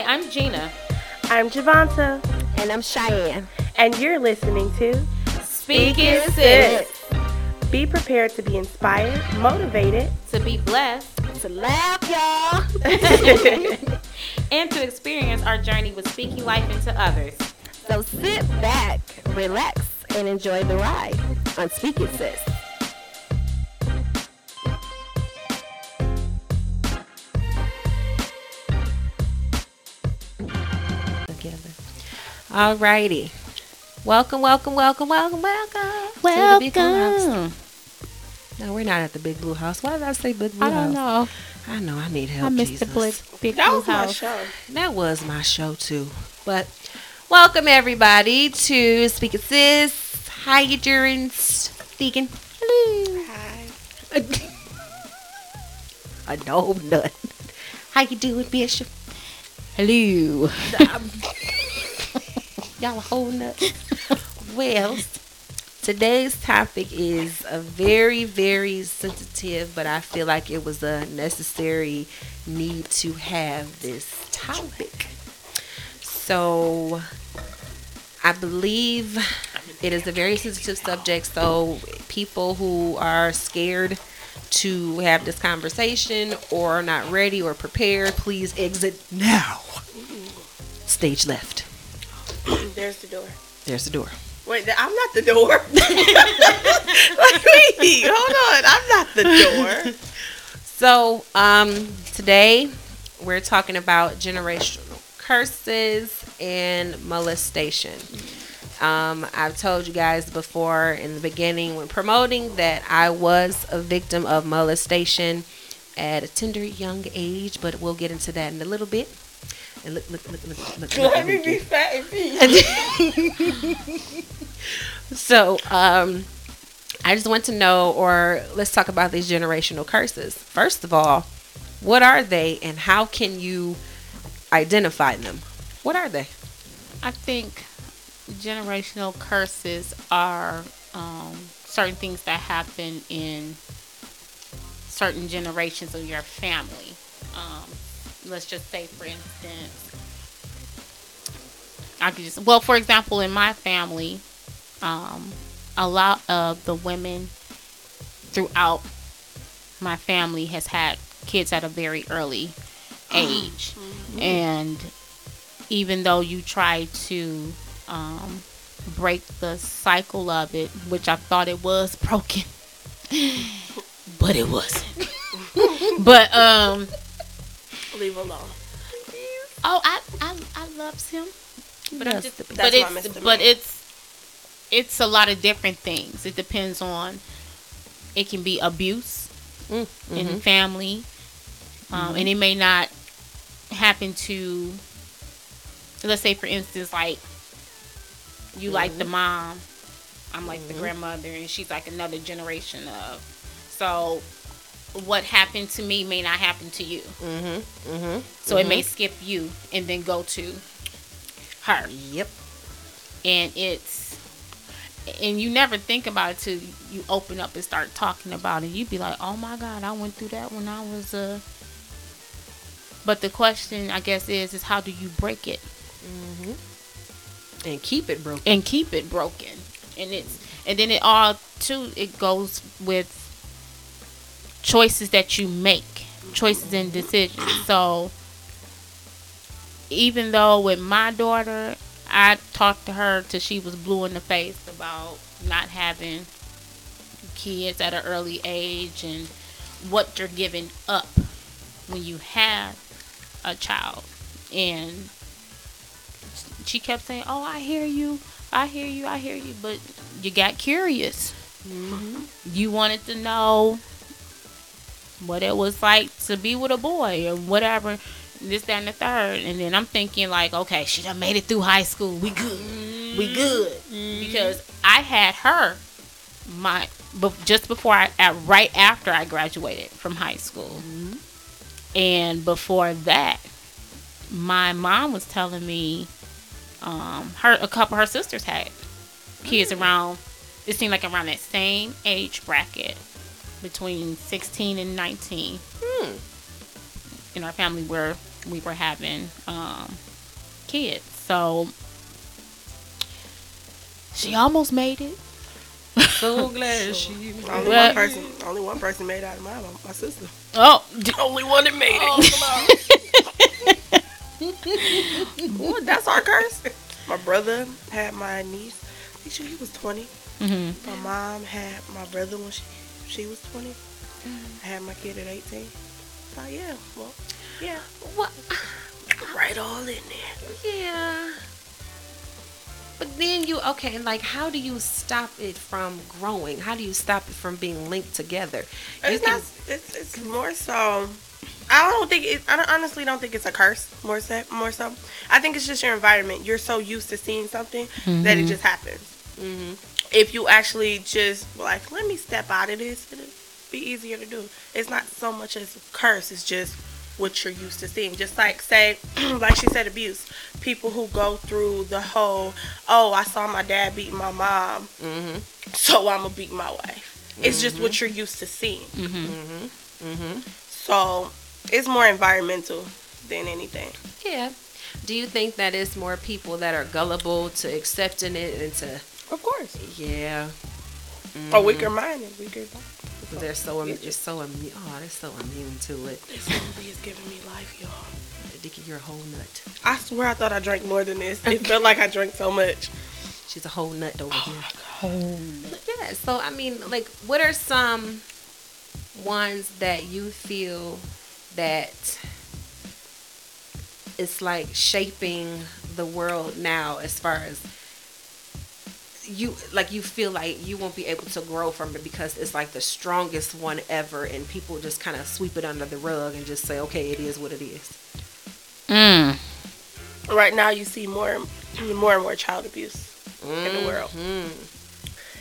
Hi, I'm Gina. I'm Javonta. And I'm Cheyenne. And you're listening to Speak It Sis. Be prepared to be inspired, motivated, To be blessed, To laugh, y'all. and to experience our journey with speaking life into others. So sit back, relax, and enjoy the ride on Speak It Sis. Alrighty. Welcome, welcome, welcome, welcome, welcome. Welcome to the Big No, we're not at the Big Blue House. Why did I say Big Blue House? I don't know. I know. I need help. I missed Jesus. the big, big that blue was my house. show. That was my show too. But welcome everybody to Speak It Sis. How you doing, Deacon? Hello. Hi. I know none. How you doing, Bishop? Hello. Y'all holding up. well, today's topic is a very, very sensitive, but I feel like it was a necessary need to have this topic. So, I believe it is a very sensitive subject. So, people who are scared to have this conversation or are not ready or prepared, please exit now. Stage left. There's the door. There's the door. Wait, I'm not the door. like, Wait, hold on. I'm not the door. So, um, today we're talking about generational curses and molestation. Um, I've told you guys before in the beginning when promoting that I was a victim of molestation at a tender young age, but we'll get into that in a little bit. And look, look, look, look, look, look, Let me be fat and peace. So, um, I just want to know, or let's talk about these generational curses. First of all, what are they and how can you identify them? What are they? I think generational curses are um, certain things that happen in certain generations of your family. Um, let's just say, for instance, I could just, well, for example, in my family, um, a lot of the women throughout my family has had kids at a very early age. And even though you try to um, break the cycle of it, which I thought it was broken, but it wasn't. but um, Leave alone. oh, I I, I loves him, but I'm just, That's but it's Mr. but it's it's a lot of different things. It depends on. It can be abuse Mm, in mhm. family, um, and it may not happen to. Let's say, for instance, like you like the mom, I'm like the grandmother, and she's like another generation of. So, what happened to me may not happen to you. Mm-hmm. Mm-hmm. So it may skip you and then go to her, Yep. and it's and you never think about it till you open up and start talking about it. You'd be like, "Oh my God, I went through that when I was uh." But the question, I guess, is is how do you break it Mm-hmm. And keep it broken. and keep it broken? And it's and then it all too it goes with choices that you make, choices and decisions. So even though with my daughter, I talked to her till she was blue in the face about not having kids at an early age and what you're giving up when you have a child. And she kept saying, "Oh, I hear you. I hear you. I hear you." But you got curious. Mm-hmm. You wanted to know what it was like to be with a boy or whatever, this, that, and the third. And then I'm thinking like, okay, she done made it through high school. We good. We good. Because I had her my just before I at, right after I graduated from high school. And before that, my mom was telling me um, her a couple of her sisters had kids around. It seemed like around that same age bracket, between sixteen and nineteen. Hmm. In our family, where we were having um, kids. So she almost made it. So glad she. Only What? one person. Only one person made out of mine. My, my sister. Oh, the Only one that made it. Boy, that's our curse. My brother had my niece. I think she he was twenty. mhm. My mom had my brother when she she was twenty. I had my kid at eighteen. So yeah, well, yeah, What? right all in there. Yeah. But then you okay, like how do you stop it from growing? How do you stop it from being linked together? You It's can- not. It's, it's more so. I don't think it. I don't, honestly don't think it's a curse. More so. More so. I think it's just your environment. You're so used to seeing something that it just happens. Mhm. If you actually just like, let me step out of this, it'll be easier to do. It's not so much as a curse. It's just what you're used to seeing. Just like say, like she said, abuse. People who go through the whole, oh, I saw my dad beating my mom, Mhm. so I'm gonna beat my wife. It's just what you're used to seeing. Mhm. Mhm. So it's more environmental than anything. Yeah. Do you think that it's more people that are gullible to accepting it and to Of course. yeah. A weaker mind and weaker body. They're so im- it's so immune. Oh, they're so immune to it. This movie is giving me life, y'all. Dickie, you're a whole nut. I swear I thought I drank more than this. It felt like I drank so much. She's a whole nut over oh, here. Oh, Yeah, so I mean, like, what are some ones that you feel that it's like shaping the world now as far as you like you feel like you won't be able to grow from it because it's like the strongest one ever and people just kind of sweep it under the rug and just say okay it is what it is mm. Right now, you see more, more and more child abuse in the world, Mhm.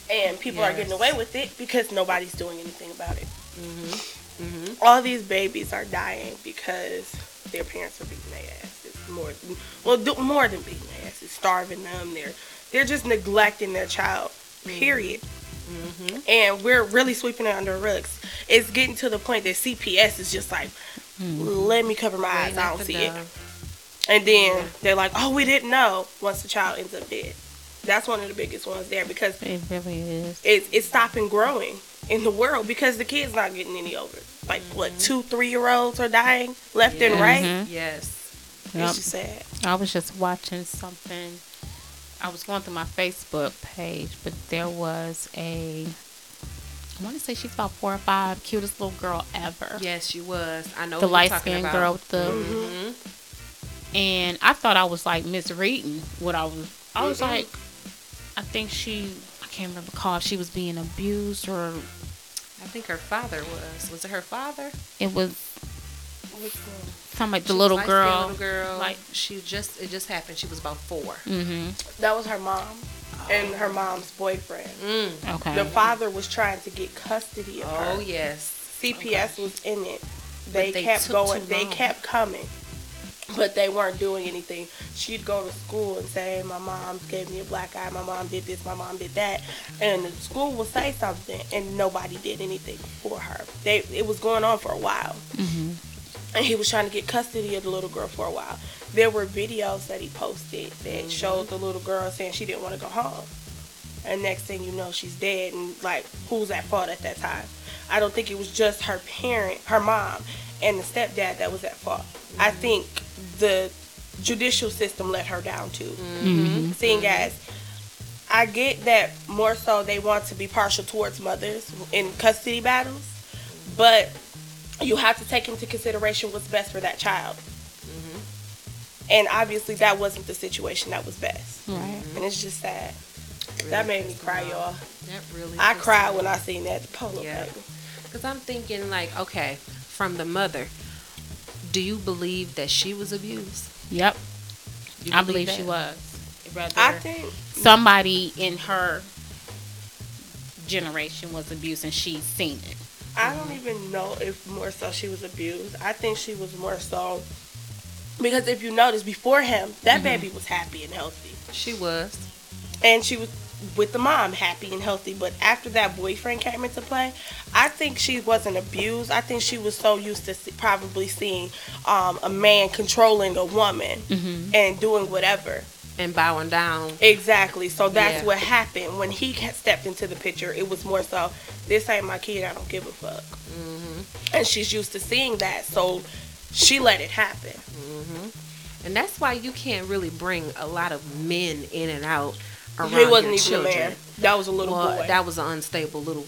and people are getting away with it because nobody's doing anything about it. Mhm. All these babies are dying because their parents are beating their ass. It's more, well, do, more than beating their ass. It's starving them. They're they're just neglecting their child. Period. Mhm. and we're really sweeping it under the rugs. It's getting to the point that CPS is just like, let me cover my eyes, I don't see it. And then they're like, oh, we didn't know. Once the child ends up dead, that's one of the biggest ones there because it really is. it's it's stopping growing in the world because the kids not getting any older. Like what, two, three year olds are dying left and Yes. right. Mhm. yes Yep. It's just sad. I was just watching something. I was going through my Facebook page, but there was a. I want to say she's about four or five, cutest little girl ever. yes she was i know the who light skinned girl with the. Mhm. And I thought I was like misreading what I was. I was like, I think she. I can't remember call if she was being abused or I think her father was. Was it her father? it was something like the She was little light-skinned girl. Little girl. like- she just it just happened. She was about four. Mm-hmm. That was her mom and her mom's boyfriend. Mm. Okay. The father was trying to get custody of her. Oh yes. CPS was in it. They, they kept going. They kept coming, but they weren't doing anything. She'd go to school and say, "My mom gave me a black eye. My mom did this. My mom did that," and the school would say something, and nobody did anything for her. They it was going on for a while, Mm-hmm. And he was trying to get custody of the little girl for a while. There were videos that he posted that Mm-hmm. showed the little girl saying she didn't want to go home. And next thing you know, she's dead. And like, who's at fault at that time? I don't think it was just her parent, her mom, and the stepdad that was at fault. I think the judicial system let her down too. Mm-hmm. Seeing as I get that more so they want to be partial towards mothers in custody battles, but you have to take into consideration what's best for that child. Mm-hmm. And obviously, that wasn't the situation that was best. Right. Mm-hmm. And it's just sad. That made me cry, y'all. That really. I cried when I seen that polo Yeah. baby. Cause I'm thinking like, okay, from the mother, do you believe that she was abused? Yep. You I believe that? she was. Rather I think somebody in her generation was abused and she's seen it. I don't even know if more so she was abused. I think she was more so because if you notice before him, that baby was happy and healthy, She was. and she was with the mom, happy and healthy. But after that boyfriend came into play, I think she wasn't abused. I think she was so used to see, probably seeing um, a man controlling a woman Mm-hmm. and doing whatever. And bowing down. Exactly. So that's Yeah. what happened when he stepped into the picture. It was more so, this ain't my kid. I don't give a fuck. Mm-hmm. And she's used to seeing that, so she let it happen. And that's why you can't really bring a lot of men in and out around he wasn't your even children. a man. That was a little Well, boy. that was an unstable little.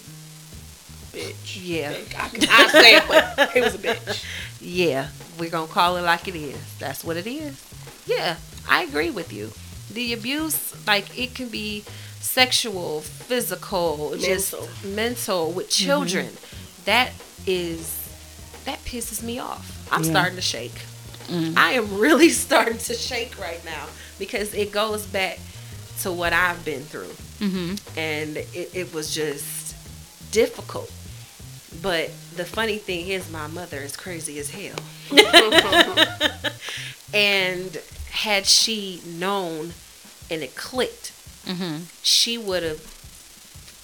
bitch. Yeah. I, I say it, but he was a bitch. Yeah, we're gonna call it like it is. That's what it is. Yeah, I agree with you. The abuse, like it can be sexual, physical, just Mental. mental with children. That is that pisses me off. I'm starting to shake. I am really starting to shake right now because it goes back to what I've been through. Mm-hmm. and it, it was just difficult. But the funny thing is, my mother is crazy as hell. and had she known and it clicked, Mm-hmm. she would have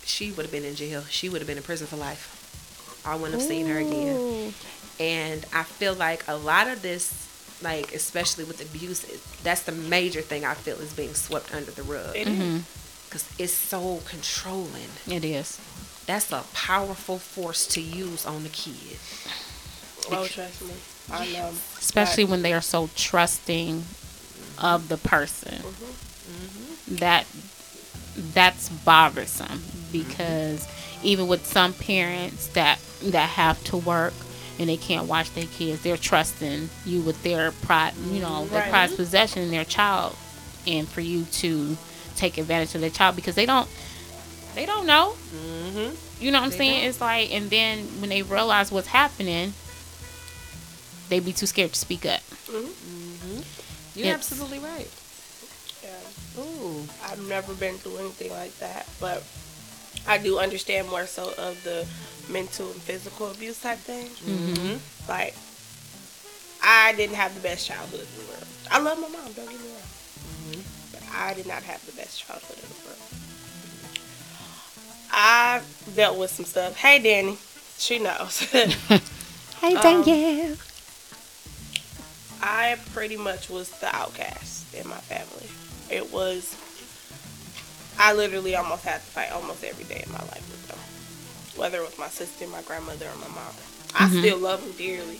she would have been in jail. She would have been in prison for life. I wouldn't have seen her again. And I feel like a lot of this, like especially with abuse, that's the major thing I feel is being swept under the rug It is. Mm-hmm. because it's so controlling. It is. That's a powerful force to use on the kid. Oh, trust me. I know. especially when they are so trusting of the person that that's bothersome because even with some parents that that have to work and they can't watch their kids they're trusting you with their pride you know their Right. prized possession in their child and for you to take advantage of their child because they don't they don't know Mm-hmm. you know what i'm They saying don't. it's like and then when they realize what's happening they be too scared to speak up You're It's- absolutely right. Yeah. Ooh. I've never been through anything like that, but I do understand more so of the mental and physical abuse type thing. Mm-hmm. Like, I didn't have the best childhood in the world. I love my mom, don't get me wrong. But I did not have the best childhood in the world. I dealt with some stuff. Hey, Danny. She knows. hey Um, Danielle. I pretty much was the outcast in my family. It was, I literally almost had to fight almost every day in my life with them. Whether it was my sister, my grandmother, or my mom. I still love them dearly.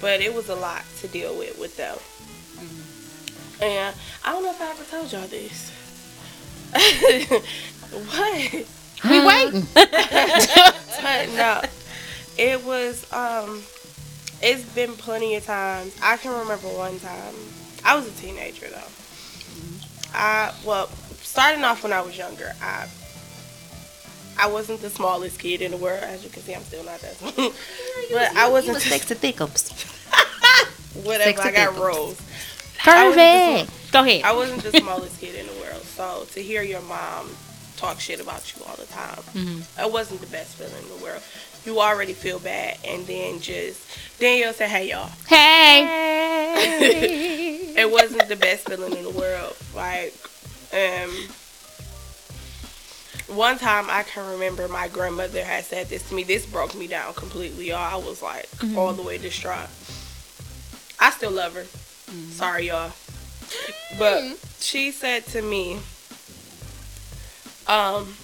But it was a lot to deal with with them. And I don't know if I ever told y'all this. what? we waiting But no, it was. Um, it's been plenty of times. I can remember one time. I was a teenager though. I well, starting off when I was younger, I I wasn't the smallest kid in the world. As you can see, I'm still not that small. but I wasn't was six to thickums. whatever. six I got rolls. Wasn't Go ahead. I wasn't the smallest kid in the world. So to hear your mom talk shit about you all the time, Mhm. it wasn't the best feeling in the world. You already feel bad, and then just then you'll "Hey y'all." Hey. It wasn't the best feeling in the world. Like, um, one time I can remember my grandmother had said this to me. This broke me down completely, y'all. I was like all the way distraught. I still love her. Sorry, y'all. But she said to me, um,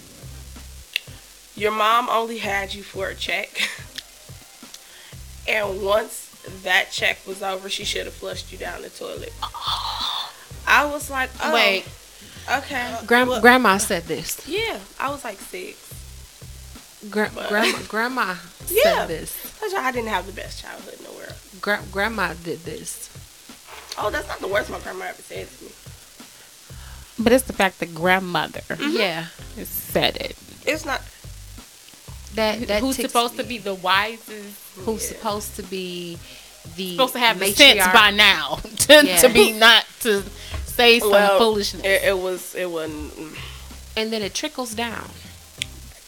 your mom only had you for a check. and once that check was over, she should have flushed you down the toilet. I was like, oh, Wait. okay. Grand, Well, grandma said this. yeah, I was like six. Gra- grandma, grandma Yeah. said this. Told you I didn't have the best childhood in the world. Gra- grandma did this. Oh, that's not the worst my grandma ever said to me. But it's the fact that grandmother mm-hmm. Yeah. said it. It's not. That, that Who's supposed me. to be the wisest? Who's Yeah. supposed to be the Supposed to have the sense by now to, Yeah. to be not to say some Well, foolishness. It, it was. It wasn't. mm. and then it trickles down.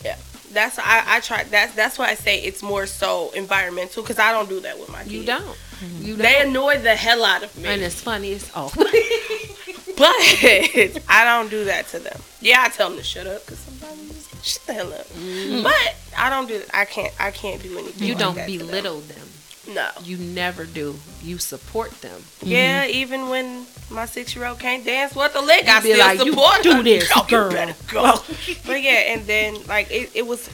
Yeah, that's I. I try. That's that's why I say it's more so environmental because I don't do that with my kids. You don't. You They don't. annoy the hell out of me, And it's funny as oh. but I don't do that to them. Yeah, I tell them to shut up because sometimes you just shut the hell up. But I don't do. I can't. I can't do anything. You like don't to them. belittle them. No. You never do. You support them. Yeah, even when my six year old can't dance worth the lick, I still like, "You support do her. this, Yo, you girl." better go. but yeah, and then like it, it was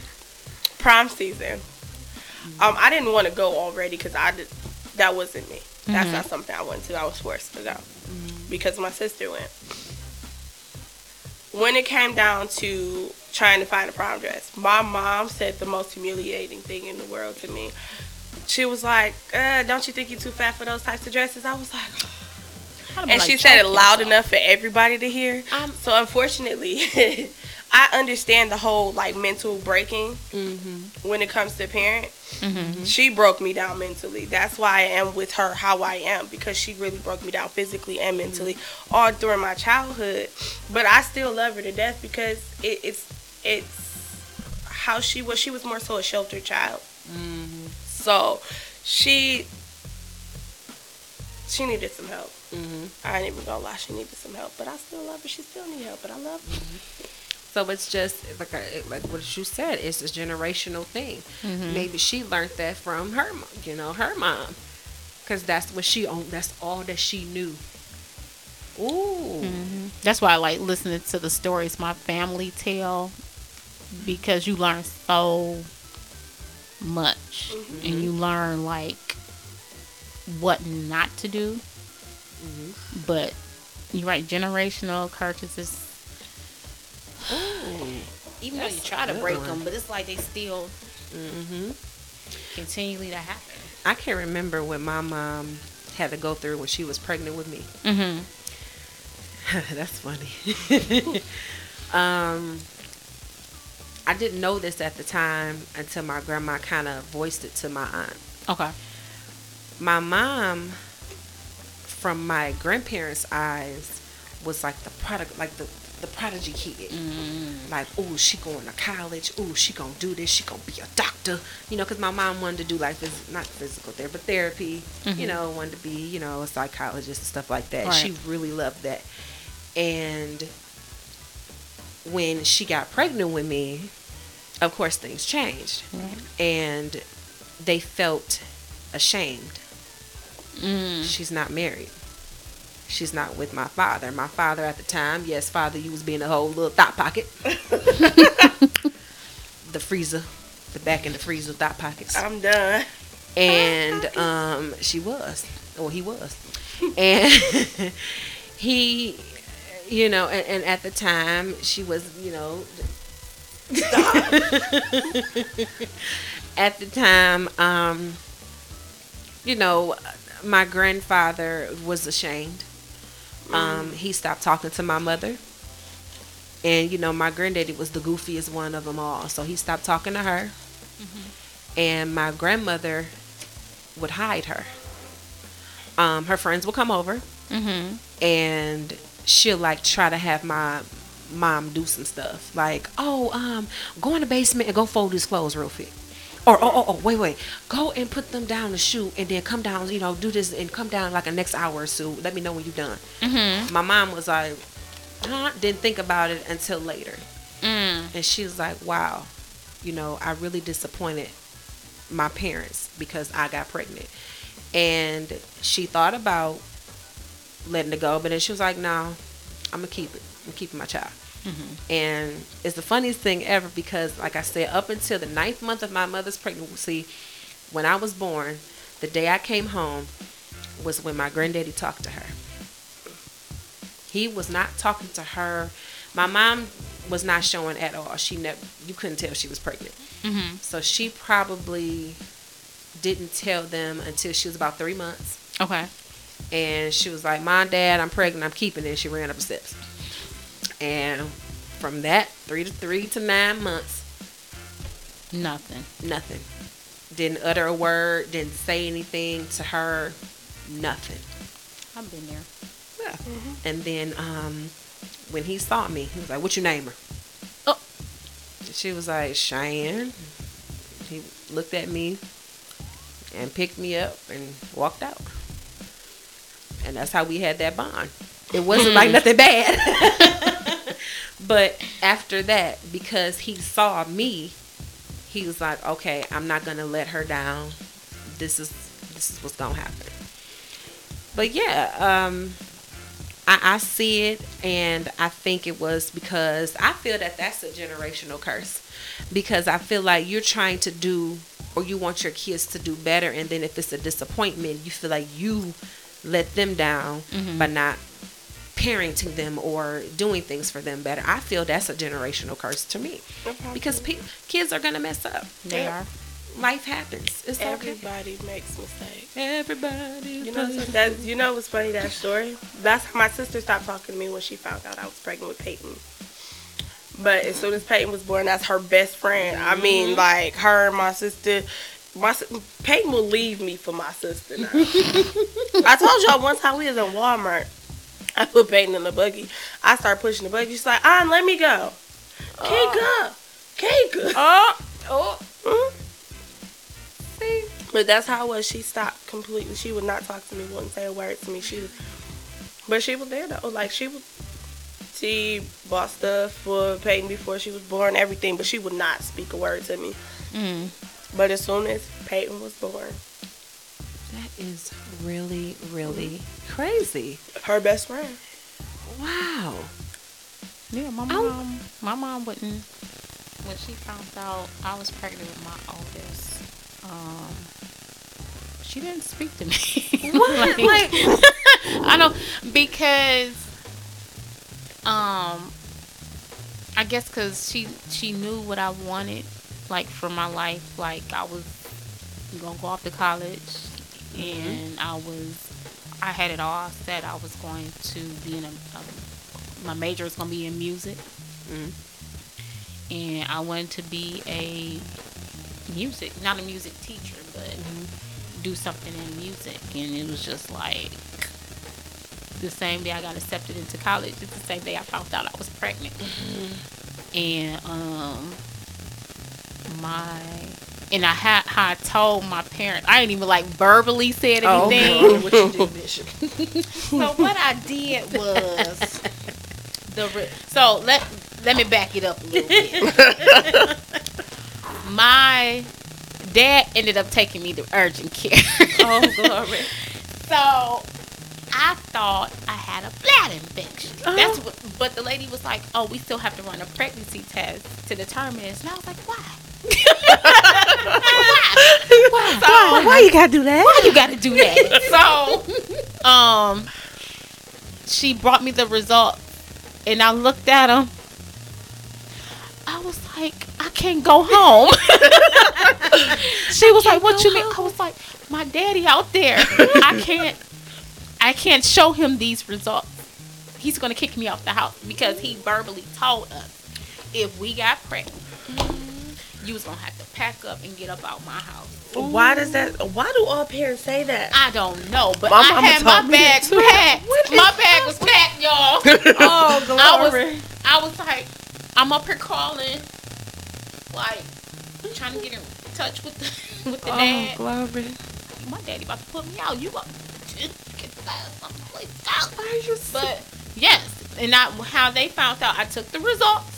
prom season. Um, I didn't want to go already because I did. That wasn't me. That's not something I went to. I was forced to go because my sister went. When it came down to trying to find a prom dress, my mom said the most humiliating thing in the world to me. She was like, uh, "Don't you think you're too fat for those types of dresses?" I was like, and she said it loud enough for everybody to hear. Um, so unfortunately, I understand the whole like mental breaking Mm-hmm. when it comes to parent. Mm-hmm. She broke me down mentally. That's why I am with her how I am because she really broke me down physically and mentally all during my childhood. But I still love her to death because it, it's it's how she was. She was more so a sheltered child. Mm-hmm. So she she needed some help. Mm-hmm. I ain't even gonna lie, she needed some help, but I still love her. She still need help, but I love her. So it's just like I, like what you said. It's a generational thing. Mm-hmm. Maybe she learned that from her, you know, her mom, because that's what she owned. That's all that she knew. Ooh, Mm-hmm. That's why I like listening to the stories my family tell because you learn so much and you learn like what not to do. But you're right, generational curses. Ooh. Even though you try to break one. them, but it's like they still Mm-hmm. continually to happen. I can't remember when my mom had to go through when she was pregnant with me. Mm-hmm. That's funny. um, I didn't know this at the time until my grandma kind of voiced it to my aunt. Okay. My mom, from my grandparents' eyes, was like the product, like the the prodigy kid. Mm-hmm. Like, oh, she going to college. Oh, she gonna do this. She gonna be a doctor. You know, because my mom wanted to do like phys- not physical therapy, but therapy. You know, wanted to be you know a psychologist and stuff like that. She really loved that. And when she got pregnant with me, of course things changed, and they felt ashamed. Mm. She's not married. She's not with my father. My father at the time, yes, father, you was being a whole little Hot Pocket. the freezer, the back in the freezer Hot Pockets. I'm done. And um, she was, or he was, and he, you know, and, and at the time she was, you know, at the time, um, you know, my grandfather was ashamed. Um, he stopped talking to my mother. And, you know, my granddaddy was the goofiest one of them all. So he stopped talking to her. And my grandmother would hide her. Um, her friends would come over Mm-hmm. and she'll like try to have my mom do some stuff like oh um go in the basement and go fold these clothes real quick or oh, oh oh wait wait. Go and put them down the chute and then come down you know do this and come down like a next hour or so. Let me know when you're done. Mm-hmm. my mom was like huh? didn't think about it until later. Mm. and she was like wow you know i really disappointed my parents because i got pregnant. And she thought about letting it go but then she was like no i'm gonna keep it. I'm keeping my child and it's the funniest thing ever because like i said up until the ninth month of my mother's pregnancy when i was born the day i came home was when my granddaddy talked to her he was not talking to her my mom was not showing at all she never you couldn't tell she was pregnant Mm-hmm. so she probably didn't tell them until she was about three months Okay. and she was like, "Mom, Dad, I'm pregnant. I'm keeping it." She ran up the steps, and from that three to three to nine months, Nothing. nothing. Didn't utter a word. Didn't say anything to her. Nothing. I've been there. Yeah. And then um, when he saw me, he was like, What's your name her?" Oh. She was like, "Cheyenne." He looked at me and picked me up and walked out. And that's how we had that bond. It wasn't like nothing bad. But after that, because he saw me, he was like, "Okay, I'm not gonna let her down. This is this is what's gonna happen." But yeah, um, I, I see it, and I think it was because I feel that that's a generational curse. Because I feel like you're trying to do, or you want your kids to do better, and then if it's a disappointment, you feel like you let them down by not parenting them or doing things for them better. I feel that's a generational curse to me because pe- kids are gonna mess up. They Yeah. are. Life happens. It's okay. Everybody makes mistakes. Everybody. You know, that you know what's funny that story. That's how my sister stopped talking to me when she found out I was pregnant with Peyton. But as soon as Peyton was born, that's her best friend. I mean, mm-hmm. like her and my sister. My Peyton will leave me for my sister. Now. I told y'all one time we was in Walmart. I put Peyton in the buggy. I started pushing the buggy. She's like, "Ah, let me go. Can't go. Can't go." Oh, oh. Mhm. But that's how it was. She stopped completely. She would not talk to me. Wouldn't say a word to me. She, but she was there though. Like she was, she bought stuff for Peyton before she was born, everything. But she would not speak a word to me. Mm. But as soon as Peyton was born, That is really, really crazy. her best friend. Wow. Yeah, my Oh. mom. My mom wouldn't. When she found out I was pregnant with my oldest, um, she didn't speak to me. What? Like, I don't because, um, I guess because she she knew what I wanted, like for my life. Like I was gonna go off to college, and I was I had it all set. I was going to be in a, um, my major was gonna be in music, Mhm. and I wanted to be a music, not a music teacher, but do something in music. And it was just like the same day I got accepted into college. It's the same day I found out I was pregnant, and um, my and I had how I told my parents. I didn't even like verbally said oh, anything. girl, what you do, Bishop? So what I did was the re- so let let me back it up a little bit. My dad ended up taking me to urgent care. oh, glory. so I thought I had a bladder infection. Uh-huh. That's what, but the lady was like, "Oh, we still have to run a pregnancy test to determine this." And I was like, "Why?" Why? Why? So, Why you gotta do that? why you gotta do that? so, um, she brought me the results, and I looked at them. I was like, I can't go home. she was like, What you mean? I was like, My daddy out there. I can't. I can't show him these results. He's gonna kick me off the house because he verbally told us if we got pregnant, you was gonna have to pack up and get up out my house. Why does that? Why do all parents say that? I don't know, but My I had my bag packed. My bag was packed, y'all. Oh, glory. I was, I was like, I'm up here calling, like, trying to get in touch with the with the name. oh, dad. glory. My daddy about to put me out. You about to get the ass someplace out. Are you But yes, and I, how they found out, I took the results.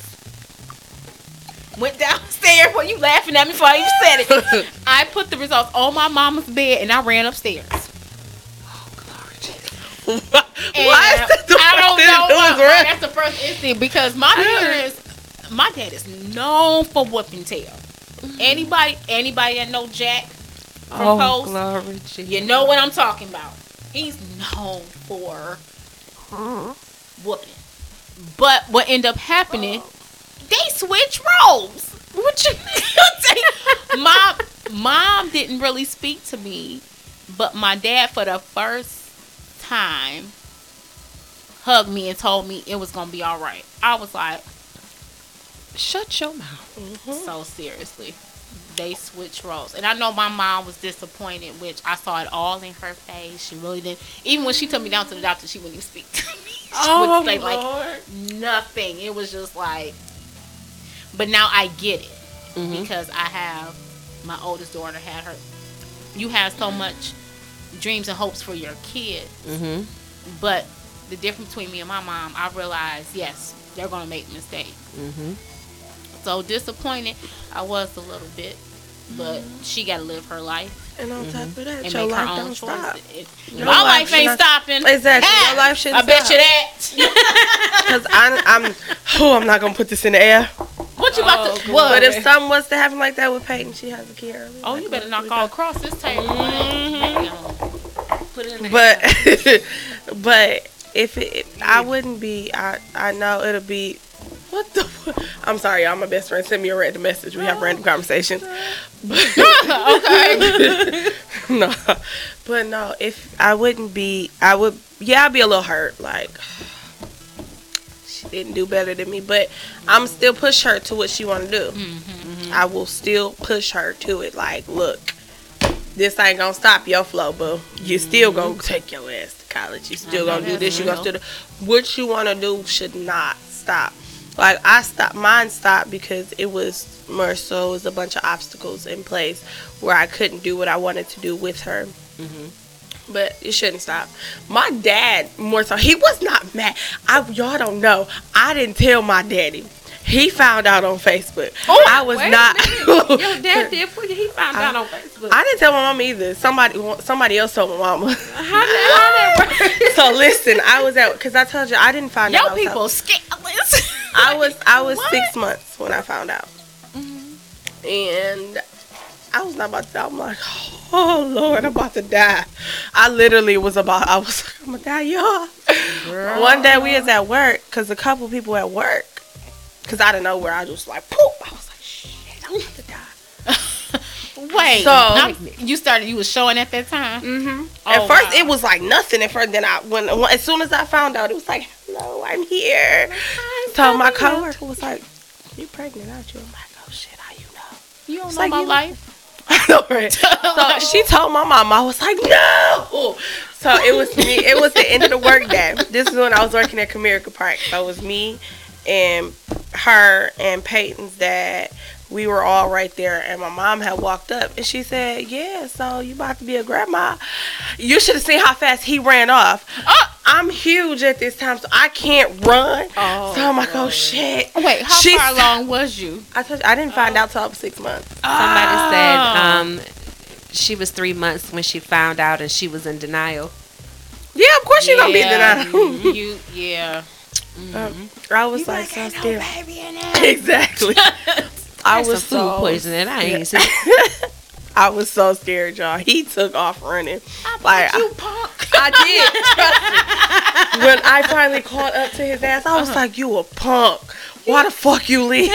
Went downstairs. Well, you laughing at me before I even said it. I put the results on my mama's bed and I ran upstairs. Oh, glory. And Why is that the I don't know why. right? That's the first instinct because my parents, my dad is known for whooping tail. Mm. Anybody, anybody that know Jack from Oh, Post, glory, you know what I'm talking about. He's known for whooping. But what ended up happening, oh. They switch roles. What you mean? Mom, mom didn't really speak to me, but my dad, for the first time, hugged me and told me it was gonna be all right. I was like, Shut your mouth. Mm-hmm. so seriously. They switch roles. And I know my mom was disappointed, which I saw it all in her face. She really didn't. Even when she took me down to the doctor, she wouldn't even speak to me. She Oh, would say, like, nothing. It was just like, but now I get it Mhm. because I have my oldest daughter had her. You have so much dreams and hopes for your kids, Mm-hmm. but the difference between me and my mom, I realized yes, they're gonna make mistakes. Mm-hmm. So disappointed, I was a little bit, but she got to live her life And on top of that, and your make her life own don't stop. choices. It- Your my life life ain't not- stopping. Exactly. Ha! Your life shouldn't I bet you that. Because I'm, oh, I'm not gonna put this in the air. What you about to? Oh, What? But if something was to happen like that with Peyton, she has a kid early. oh, Like, you better knock all across this table. Mm-hmm. Put it in But, but if it, I wouldn't be, I, I know it'll be. What the? I'm sorry, y'all. My best friend sent me a random message. We have random conversations. okay. no, but no. If I wouldn't be, I would. Yeah, I'd be a little hurt. Like didn't do better than me, but I'm still push her to what she want to do. Mm-hmm. I will still push her to it. Like, look, this ain't gonna stop your flow, boo. You still gonna take your ass to college. You still gonna do this. You gonna real. do what you want to do. Should not stop. Like I stopped, mine stopped because it was more so it was a bunch of obstacles in place where I couldn't do what I wanted to do with her. But it shouldn't stop. My dad more so he was not mad. I y'all don't know. I didn't tell my daddy. He found out on Facebook. Oh, I was not. Your dad did. He found out on Facebook. I didn't tell my mom either. Somebody somebody else told my mama. how how that so listen, I was at because I told you I didn't find out. Yo, I was people scandalous. I was I was What? six months when I found out, mm-hmm. and I was not about to. I'm like, oh Lord, I'm about to die. I literally was about. I was like, I'm gonna die, y'all. One day we was at work because a couple people at work, because I didn't know where I was just like, poop. I was like, shit, I'm about to die. Wait, So- I'm- you started. You was showing at that time. Mm-hmm. Oh, at first, wow. it was like nothing. At first, then I when, as soon as I found out, it was like, hello, I'm here. So my coworker was like, you pregnant, aren't you? I'm like, oh shit, how you know? You don't know like my you- life. I So she told my mom, I was like, no. So it was me. It was the end of the work day. This is when I was working at Comerica Park. So it was me and her and Peyton's dad. We were all right there, and my mom had walked up, and she said, "Yeah, so you about to be a grandma? You should have seen how fast he ran off. I'm huge at this time, so I can't run. Oh, so I'm like, oh shit. Wait, how She far said- along was you? I told you, I didn't find out till I was six months. Somebody Oh. said um, she was three months when she found out, and she was in denial. Yeah, of course you're gonna be in denial you, yeah. I was like, so scared. Exactly. I was food so poisoning. I ain't seen. I was so scared, y'all. He took off running. Like you punk. I did. When I finally caught up to his ass, I was uh-huh. like, "You a punk? Why the fuck you leave?"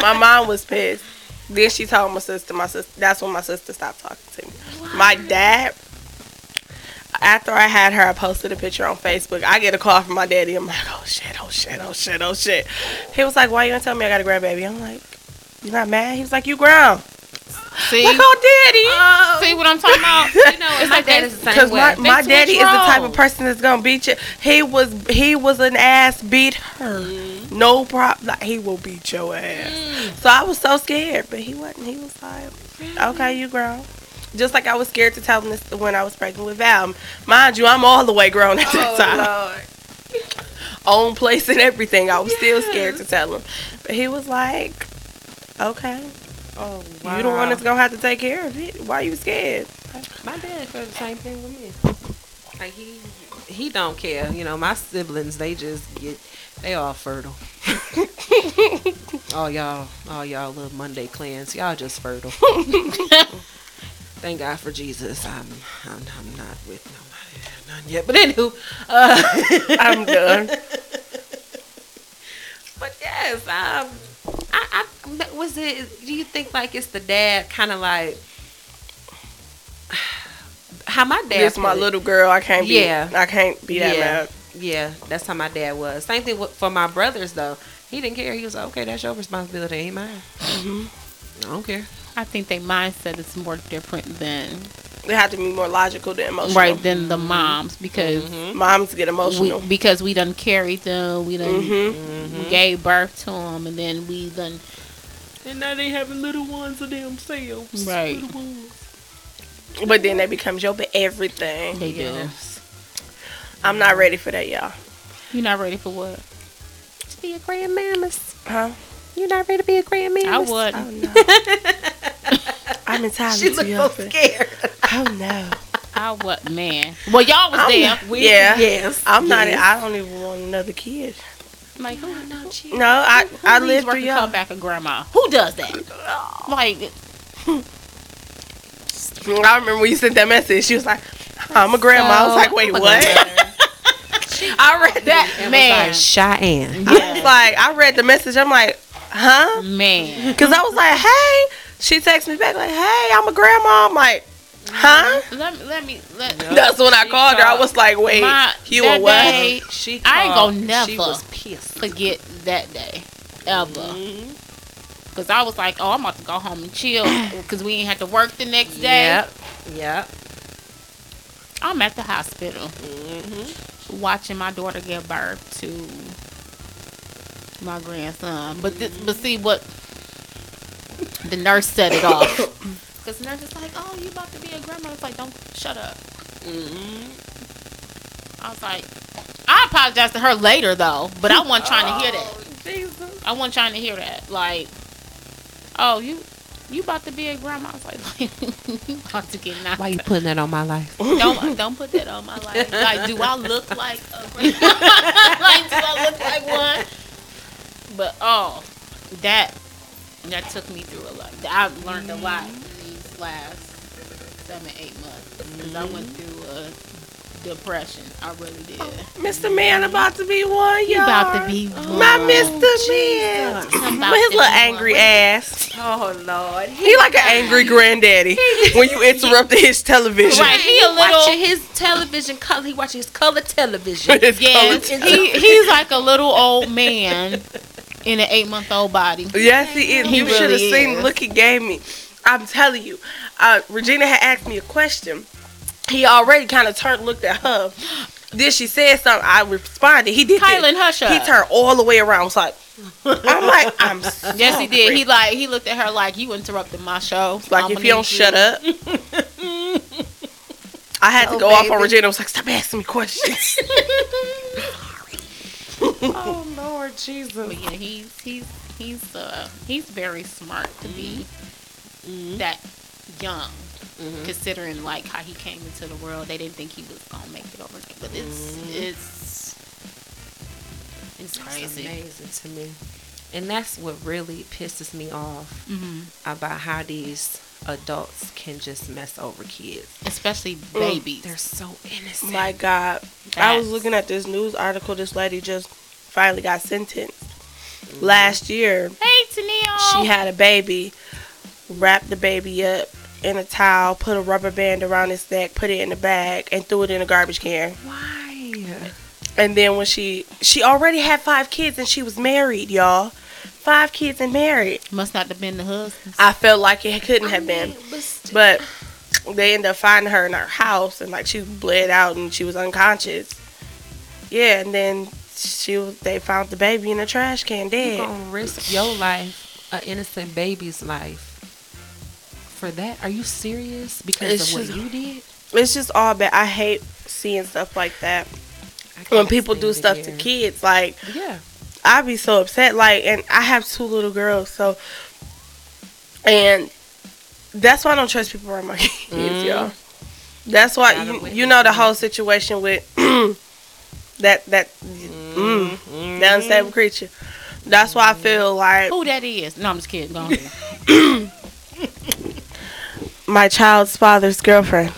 my mom was pissed. Then she told my sister. My sister. That's when my sister stopped talking to me. My dad. After I had her, I posted a picture on Facebook. I get a call from my daddy. I'm like, "Oh shit! Oh shit! Oh shit! Oh shit!" He was like, "Why you gonna tell me I got a grandbaby?" I'm like, "You not mad?" He was like, "You grown." See, Like, oh, daddy. see what I'm talking about? You know, and my is the same Because way. my, my daddy is the type of person that's gonna beat you. He was he was an ass beater. Mm-hmm. No problem. Like he will beat your ass. Mm. So I was so scared, but he wasn't. He was like, "Okay, you grown." Just like I was scared to tell him this when I was pregnant with Val. Mind you, I'm all the way grown at that oh, time. Lord. Own place and everything. I was still scared to tell him, but he was like, "Okay, oh, you the one that's gonna have to take care of it. Why are you scared?" My dad felt the same thing with me. Like he, he don't care. You know, my siblings, they just get, they all fertile. all y'all, all y'all little Monday clans, y'all just fertile. Thank God for Jesus. I'm, I'm, I'm not with nobody, none yet. But anywho, uh, I'm done. But yes, um, I, I was it. Do you think like it's the dad kind of like how my dad? This my it. little girl. I can't be. Yeah. I can't be that yeah, mad. yeah. That's how my dad was. Same thing for my brothers though. He didn't care. He was like, okay, that's your responsibility, ain't mine. Mm-hmm. I don't care. I think their mindset is more different than They have to be more logical than emotional. right than the moms because Mm-hmm. Moms get we emotional. because we done carried them, we done hmm we gave birth to them, and then we done And now they having little ones of themselves. Right. But then they becomes your everything. they do. Yes. I'm not ready for that, y'all. You not ready for what? To be a grandmammas. Huh? You not ready to be a grandmammas? I would. Oh no. I'm entirely She too looked young so scared. Oh no. I would, man. Well, y'all was I'm there. not- We- yeah. yes, I'm not. I don't even want another kid. Like, who, No, she- No, I who I leaves lived work through and y'all. come back a grandma? Who does that? Like, I remember when you sent that message. She was like, "I'm a grandma." I was like, "Wait, what?" I read that. Man. like Cheyenne. I was like, I read the message. I'm like, "Huh?" man. Because I was like, "Hey." She texted me back like, "Hey, I'm a grandma." I'm like, "Huh?" Let me, let me, let That's when I She called her. I was like, "Wait, My- you that a what?" day- She I ain't called, gonna never She was pissed. forget that day ever. Mm-hmm. Cause I was like, oh, I'm about to go home and chill because we ain't had to work the next day. Yep. Yep. I'm at the hospital Mm-hmm. watching my daughter give birth to my grandson. But this, but see what the nurse set it off. Cause the nurse is like, oh, you about to be a grandma? It's like, don't shut up. Mm-hmm. I was like, I apologize to her later though, but I wasn't trying to hear that. Oh, Jesus. I wasn't trying to hear that. Like, oh, you you about to be a grandma? I was like, you about to get knocked. Why you putting that on my life? Don't don't put that on my life. Like, do I look like a grandma? like, do I look like one? But oh, that that took me through a lot. I've learned a lot these last seven eight months because I went through a depression. I really did. Oh, Mr. Man about to be one, y'all. You about to be one. my Mr. Oh, man. With his little angry one. ass. Oh Lord. He like an angry granddaddy when you interrupted his television. Right, he a little. watching his television color. He watching his color television. His Yes, colored- he, he's like a little old man in an eight month old body. Yes, he is. He you should have seen the look he gave me. I'm telling you. Uh, Regina had asked me a question. He already kind of turned, looked at her. Then she said something. I responded. He did. Kylan, this. hush up. He turned all the way around. Was like, I'm like, I'm. Yes, he did. He like he looked at her like you interrupted my show. like I'ma if you don't need shut up. I had to Oh, go off on. Regina. I was like, stop asking me questions. oh Lord Jesus. But yeah, he's he's he's uh he's very smart to be Mm-hmm. that young. Considering like how he came into the world, they didn't think he was gonna make it overnight. But it's Mm-hmm. it's it's It's crazy. amazing to me. And that's what really pisses me off hmm about how these adults can just mess over kids. Especially babies. They're so innocent. My God. I was looking at this news article. This lady just finally got sentenced. Last year, Hey, Tennille. she had a baby, wrapped the baby up in a towel, put a rubber band around his neck, put it in a bag, and threw it in a garbage can. Why? And then when she she already had five kids and she was married, y'all. Five kids and married. must not have been the husband. I felt like it couldn't have been. But But they ended up finding her in her house and like she bled out and she was unconscious. Yeah, and then she was they found the baby in a trash can dead. you gonna risk your life, an innocent baby's life, for that? Are you serious? Because It's of what just- you did? It's just all bad. I hate seeing stuff like that. When people do stuff to kids, like Yeah. I'd be so upset. Like, and I have two little girls, so and that's why I don't trust people around my kids, Mhm. y'all. That's why you, you know the whole situation with that that mm, that unstable creature. That's why I feel like Who that is? No, I'm just kidding. Go ahead. my child's father's girlfriend,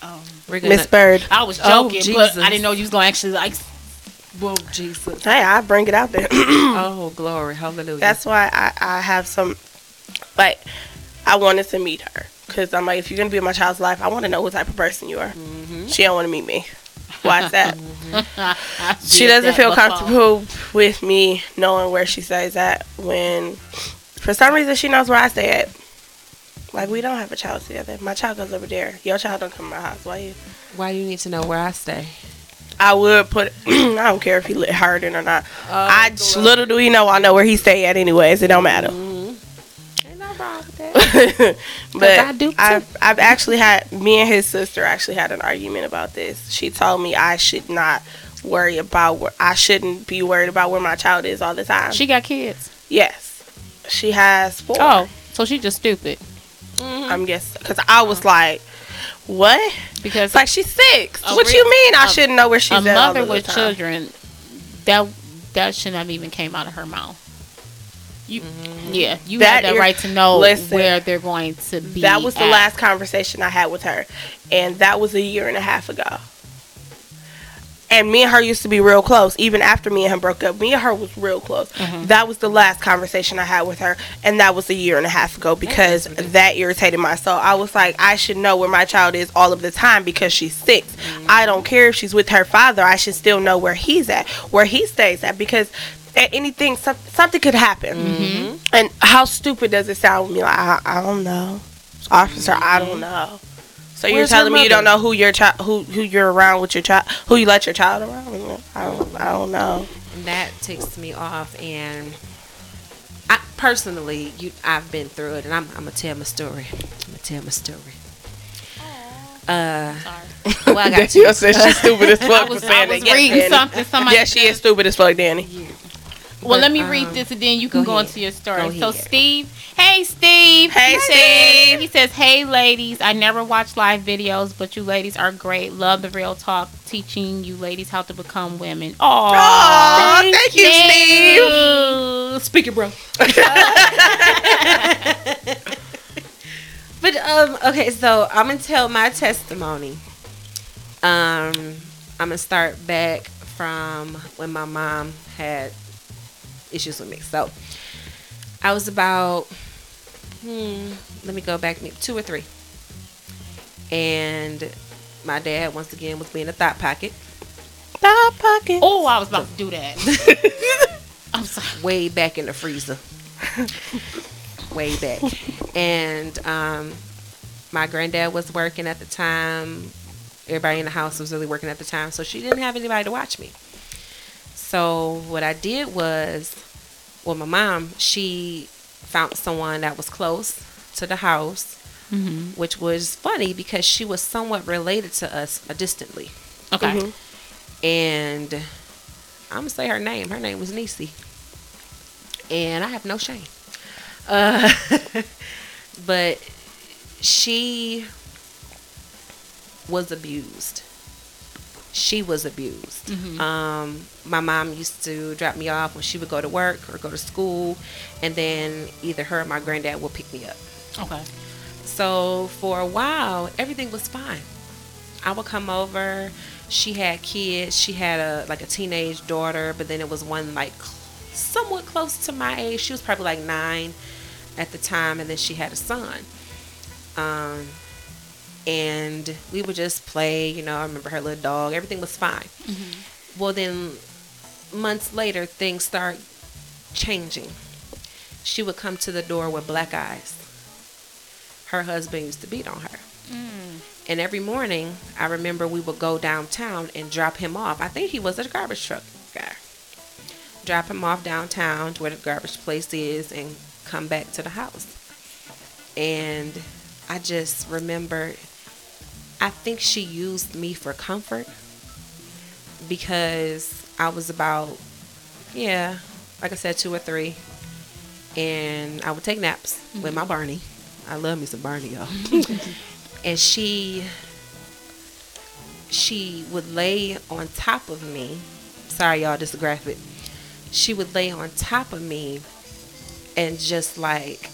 um, Miss Bird. I was Oh, joking, but I didn't know you was gonna actually like. Whoa, Jesus. Hey, I bring it out there. oh, glory. Hallelujah. That's why I, I have some, like, I wanted to meet her. Because I'm like, if you're going to be in my child's life, I want to know what type of person you are. Mm-hmm. She don't want to meet me. Is that? Mm-hmm. She doesn't feel comfortable with me knowing where she stays at when, for some reason, she knows where I stay at. Like, we don't have a child together. My child goes over there. Your child don't come to my house. Why you? Why do you need to know where I stay? I would put, I don't care if he lit hard or not. Oh, I, little do he know I know where he stay at anyways. It don't matter. No wrong with that. but I do too. I've, I've actually had me and his sister actually had an argument about this. She told me I should not worry about where I shouldn't be worried about where my child is all the time. She got kids. yes, she has four. Oh, so she just stupid mm-hmm. I'm guessing because I was uh-huh. like, what? because like she's six. What real- you mean? I a- shouldn't know where she's a at all mother of the with time? children that that shouldn't have even came out of her mouth. You, yeah, you That have the right to know Listen, where they're going to be. That was the at. last conversation I had with her, and that was a year and a half ago. And me and her used to be real close, even after me and him broke up. Me and her was real close. Mm-hmm. That was the last conversation I had with her, and that was a year and a half ago because that irritated my soul. I was like, I should know where my child is all of the time because she's 6 Mm-hmm. I don't care if she's with her father. I should still know where he's at, where he stays at, because at anything, some, something could happen. Mm-hmm. And how stupid does it sound with me? Like, I, I don't know, officer. I don't know. So you're telling me you don't know who your child, who who you're around with your child, who you let your child around? I don't, I don't know. And that ticks me off and I personally you I've been through it and I'm, I'm gonna tell my story. I'm gonna tell my story. Uh Sorry. well I got two. Danielle said she's stupid as I fuck was, for I saying was that. Yes, reading Danny. something. Somebody Yes, she is stupid as fuck, Danny. Well, let me But, read um, this and then you can go go, into your story. Go So ahead. Steve, hey Steve, Hey, He Steve. he says, "Hey ladies, I never watch live videos, but you ladies are great. Love the real talk, teaching you ladies how to become women. Aww, Aw, thank you, Steve. you. Speaker bro. but um okay, so I'm gonna tell my testimony. Um I'm gonna start back from when my mom had issues with me. So I was about hmm, let me go back maybe two or three. And my dad once again was being a Hot Pocket. Hot Pocket. Oh, I was about to do that. I'm sorry. way back in the freezer. way back. And um, my granddad was working at the time. Everybody in the house was really working at the time. So she didn't have anybody to watch me. So what I did was, well, my mom, she found someone that was close to the house, Mm-hmm. which was funny because she was somewhat related to us uh, distantly. Okay. Mhm. And I'm gonna say her name. Her name was Nisi. And I have no shame. Uh, but she was abused. She was abused. Mhm. Um, my mom used to drop me off when she would go to work or go to school, and then either her or my granddad would pick me up. Okay. So for a while, everything was fine. I would come over. She had kids. She had a like a teenage daughter, but then it was one like somewhat close to my age. She was probably like nine at the time, and then she had a son. Um, and we would just play. You know, I remember her little dog. Everything was fine. Mm-hmm. Well, then months later, things start changing. She would come to the door with black eyes her husband used to beat on her. Mm. And every morning, I remember we would go downtown and drop him off. I think he was a garbage truck guy. Drop him off downtown to where the garbage place is and come back to the house. And I just remember, I think she used me for comfort because I was about, yeah, like I said, two or three. And I would take naps with mm-hmm. my Barney. I love me some Barney, y'all. and she she would lay on top of me. Sorry, y'all, this is graphic. She would lay on top of me and just like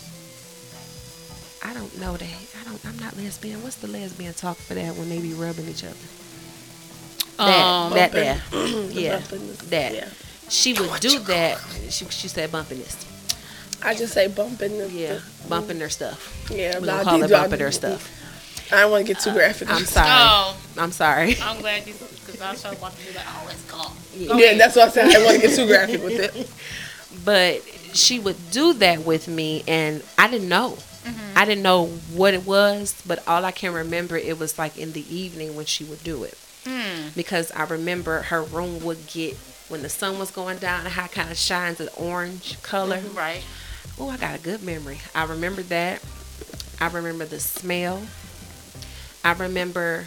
I don't know that don't I'm not lesbian. What's the lesbian talk for that when they be rubbing each other? That Um, that bumping. there. Yeah. bumping. That. Yeah. She would do that. She, she said bumping this. I just say bumping. The, Yeah. Bumping their stuff. Yeah. We're I gonna call it bumping their stuff. I don't want to get too graphic. I'm sorry. Oh, I'm sorry. I'm glad you because I was so about to do that. Oh, let's go. Yeah, that's what I said. I didn't want to get too graphic with it. but she would do that with me and i didn't know Mm-hmm. i didn't know what it was but all i can remember it was like in the evening when she would do it Hmm. because i remember her room would get when the sun was going down how it kind of shines an orange color mm-hmm, Right. oh i got a good memory i remember that I remember the smell. I remember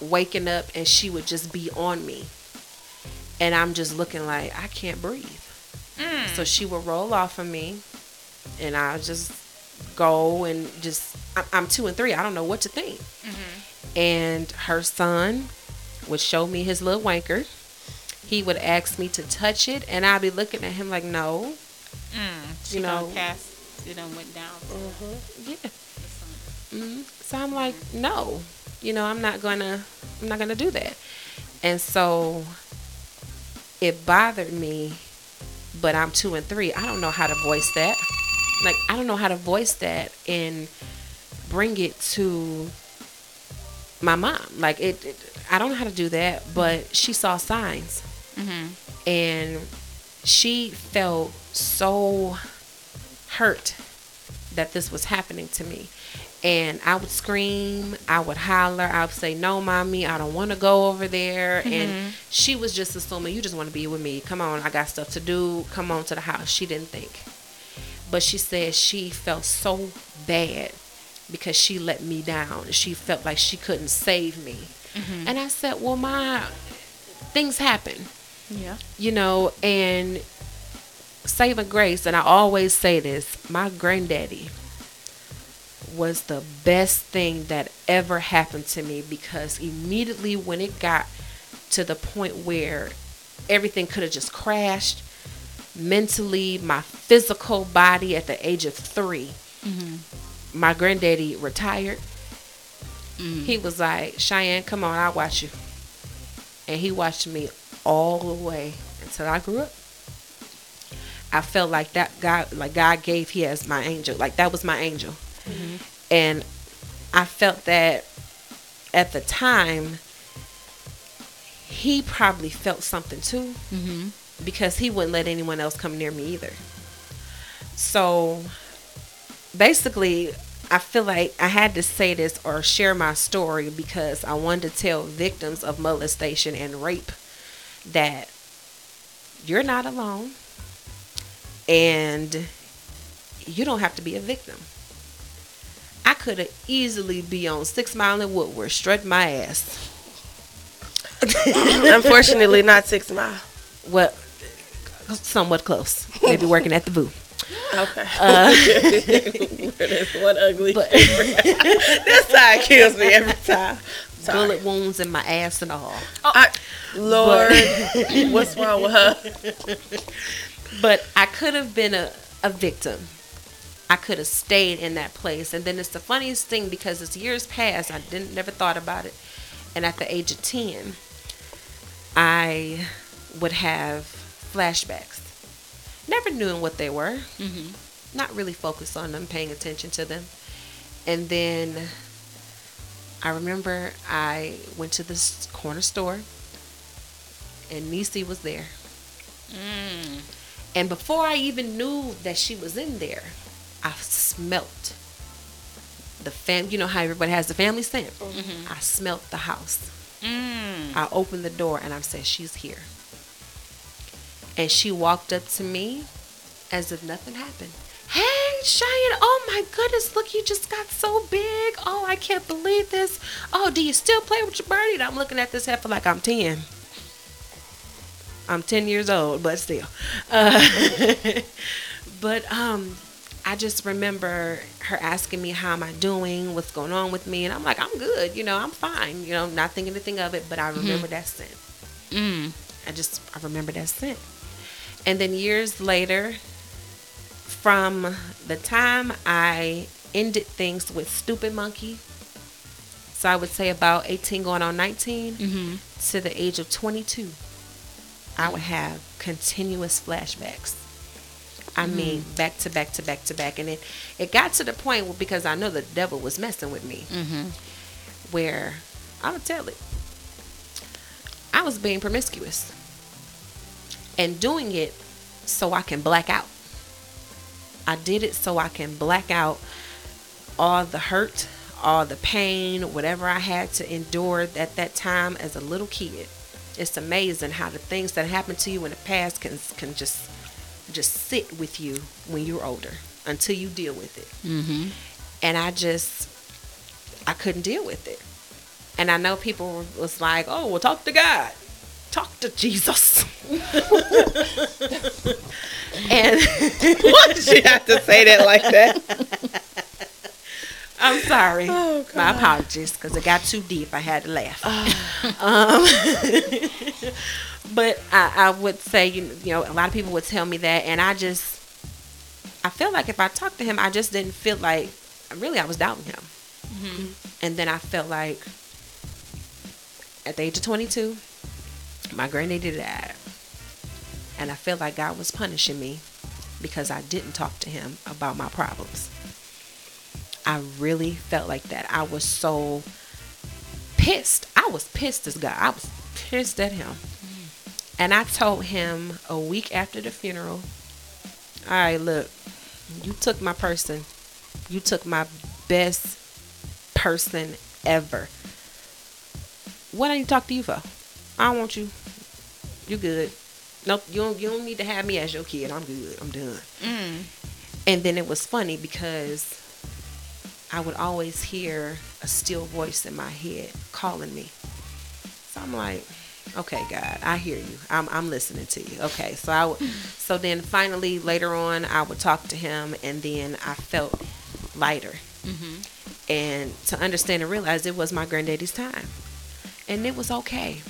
waking up and she would just be on me. And I'm just looking like, I can't breathe. Hmm. So she would roll off of me and I just go and just, I'm two and three. I don't know what to think. And her son would show me his little wanker. He would ask me to touch it, and I'd be looking at him like, no. Mm, You know- cast. It done went down. Yeah. hmm So I'm like, no, you know, I'm not gonna, I'm not gonna do that. And so it bothered me, but I'm two and three. I don't know how to voice that. Like, I don't know how to voice that and bring it to my mom. Like, it, it I don't know how to do that, but she saw signs. Mm-hmm. and she felt so hurt that this was happening to me. And i would scream i would holler i would say no mommy i don't want to go over there. And she was just assuming you just want to be with me. Come on i got stuff to do. Come on to the house. She didn't think but she said she felt so bad because she let me down. She felt like she couldn't save me. Mm-hmm. And i said well my things happen. Yeah. you know, and saving grace, and I always say this, my granddaddy was the best thing that ever happened to me because immediately when it got to the point where everything could have just crashed mentally, my physical body at the age of 3 mm-hmm. my granddaddy retired. Mm. He was like, Cheyenne, come on, I'll watch you. And he watched me all the way until I grew up. I felt like that God, like God gave he as my angel, like that was my angel, mm-hmm. and I felt that at the time he probably felt something too, Mm-hmm. Because he wouldn't let anyone else come near me either. So basically, I feel like I had to say this or share my story because I wanted to tell victims of molestation and rape that you're not alone and you don't have to be a victim. I could have easily be on Six Mile and Woodward, strut my ass. Unfortunately, not six mile. Well, somewhat close. Maybe working at the boo. Okay. Uh, one ugly. But that side kills me every time. Sorry. bullet wounds in my ass and all. I, Lord, what's wrong with her? But I could have been a, a victim. I could have stayed in that place. And then it's the funniest thing because as years passed, I didn't never thought about it. And at the age of 10, I would have flashbacks. Never knew what they were. Mm-hmm. Not really focused on them, paying attention to them. And then I remember I went to this corner store and Nisi was there. Mm. And before I even knew that she was in there, I smelt the fam. You know how everybody has the family scent. I smelt the house. Mm. I opened the door and I said, "She's here." And she walked up to me as if nothing happened. Hey, Cheyenne, oh my goodness, look, you just got so big. Oh, I can't believe this. Oh, do you still play with your birdie? And I'm looking at this heifer like I'm 10. I'm 10 years old, but still. Uh, but um, I just remember her asking me, How am I doing? What's going on with me? And I'm like, I'm good. You know, I'm fine. You know, not thinking anything of it, but I remember that scent. Mm. I just, I remember that scent. And then years later, from the time I ended things with Stupid Monkey, so I would say about 18 going on 19, Mm-hmm. to the age of 22, I would have continuous flashbacks. I mean, back to back to back to back. And it, it got to the point where, because I know the devil was messing with me, Mm-hmm. where I'm going to tell it. I was being promiscuous and doing it so I can black out. I did it so I can black out all the hurt, all the pain, whatever I had to endure at that time as a little kid. It's amazing how the things that happened to you in the past can can just just sit with you when you're older until you deal with it. Mm-hmm. and I just I couldn't deal with it. And I know people was like, "Oh, well, talk to God, talk to Jesus." and Why did you have to say that like that? I'm sorry. Oh, My apologies because it got too deep. I had to laugh. um, but I, I would say, you, you know, a lot of people would tell me that, and I just, I feel like if I talked to him, I just didn't feel like, really, I was doubting him. And then I felt like, at the age of 22, my granddaddy died, and I felt like God was punishing me because I didn't talk to him about my problems. I really felt like that. I was so pissed. I was pissed as God. I was pissed at him. And I told him a week after the funeral, all right, look, you took my person. You took my best person ever. What I need to talk to you for? I don't want you. You good. Nope, you don't, you don't need to have me as your kid. I'm good. I'm done. Mm. And then it was funny because I would always hear a still voice in my head calling me. So I'm like, okay, God, I hear you. I'm, I'm listening to you. Okay, so I so then finally later on I would talk to him, and then I felt lighter, and to understand and realize it was my granddaddy's time, and it was okay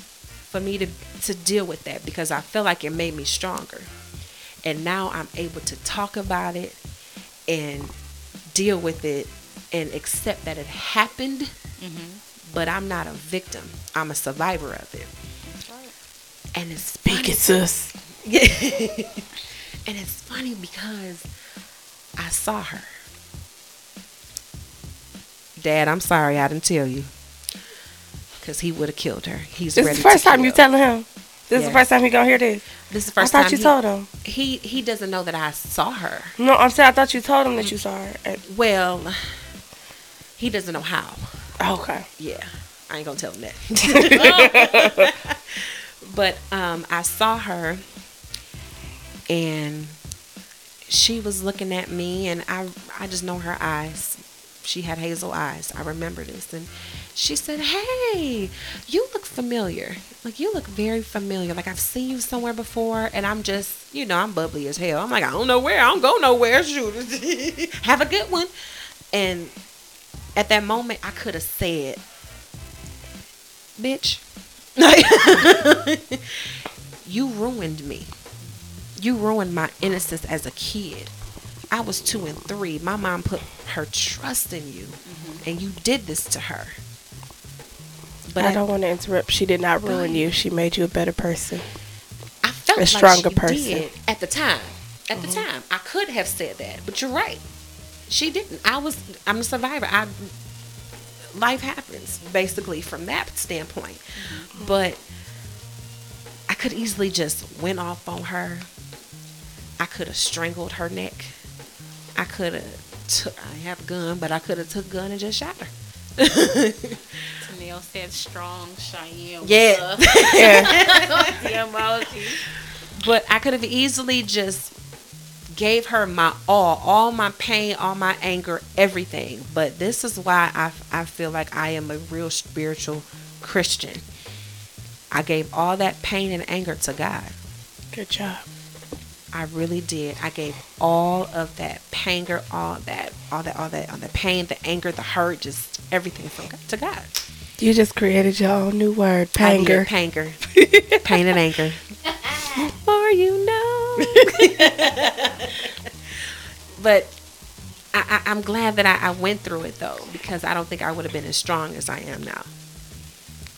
for me to to deal with that because I felt like it made me stronger, and now I'm able to talk about it and deal with it and accept that it happened, mm-hmm. but I'm not a victim. I'm a survivor of it. And it's Speak funny. it, sis. and it's funny because I saw her. Dad, I'm sorry I didn't tell you. Because he would have killed her. He's This ready is the first time you telling him. This is the first time he gonna hear this. This is the I first thought time you he, told him. he he doesn't know that I saw her. No, I'm saying I thought you told him that you saw her. And- Well, he doesn't know how. okay. Yeah, I ain't gonna tell him that. but um, I saw her, and she was looking at me, and I I just know her eyes. She had hazel eyes. I remember this, and she said, "Hey, you look familiar. Like you look very familiar. Like I've seen you somewhere before." And I'm just, you know, I'm bubbly as hell. I'm like, I don't know where. I don't go nowhere. Shoot, have a good one. And at that moment, I could have said, "Bitch, you ruined me. You ruined my innocence as a kid. I was two and three. My mom put her trust in you, mm-hmm. and you did this to her." But I don't want to interrupt. She did not ruin you. She made you a better person. I felt a like stronger she person. did at the time. At the mm-hmm. time, I could have said that, but you're right. She didn't. I was. I'm a survivor. I. Life happens, basically, from that standpoint. Mm-hmm. But I could easily just went off on her. I could have strangled her neck. I could have. Took, I have a gun, but I could have took a gun and just shot her. Neil said strong Cheyenne. Yeah. Yeah. the. But I could have easily just gave her my all, all my pain, all my anger, everything. But this is why I, I feel like I am a real spiritual Christian. I gave all that pain and anger to God. Good job. I really did. I gave all of that panger, all that, all that, all that, all the pain, the anger, the hurt, just everything from God, to God. You just created your own new word, panger. Panger. Pain and anger. For you know. but I, I, I'm glad that I, I went through it though, because I don't think I would have been as strong as I am now.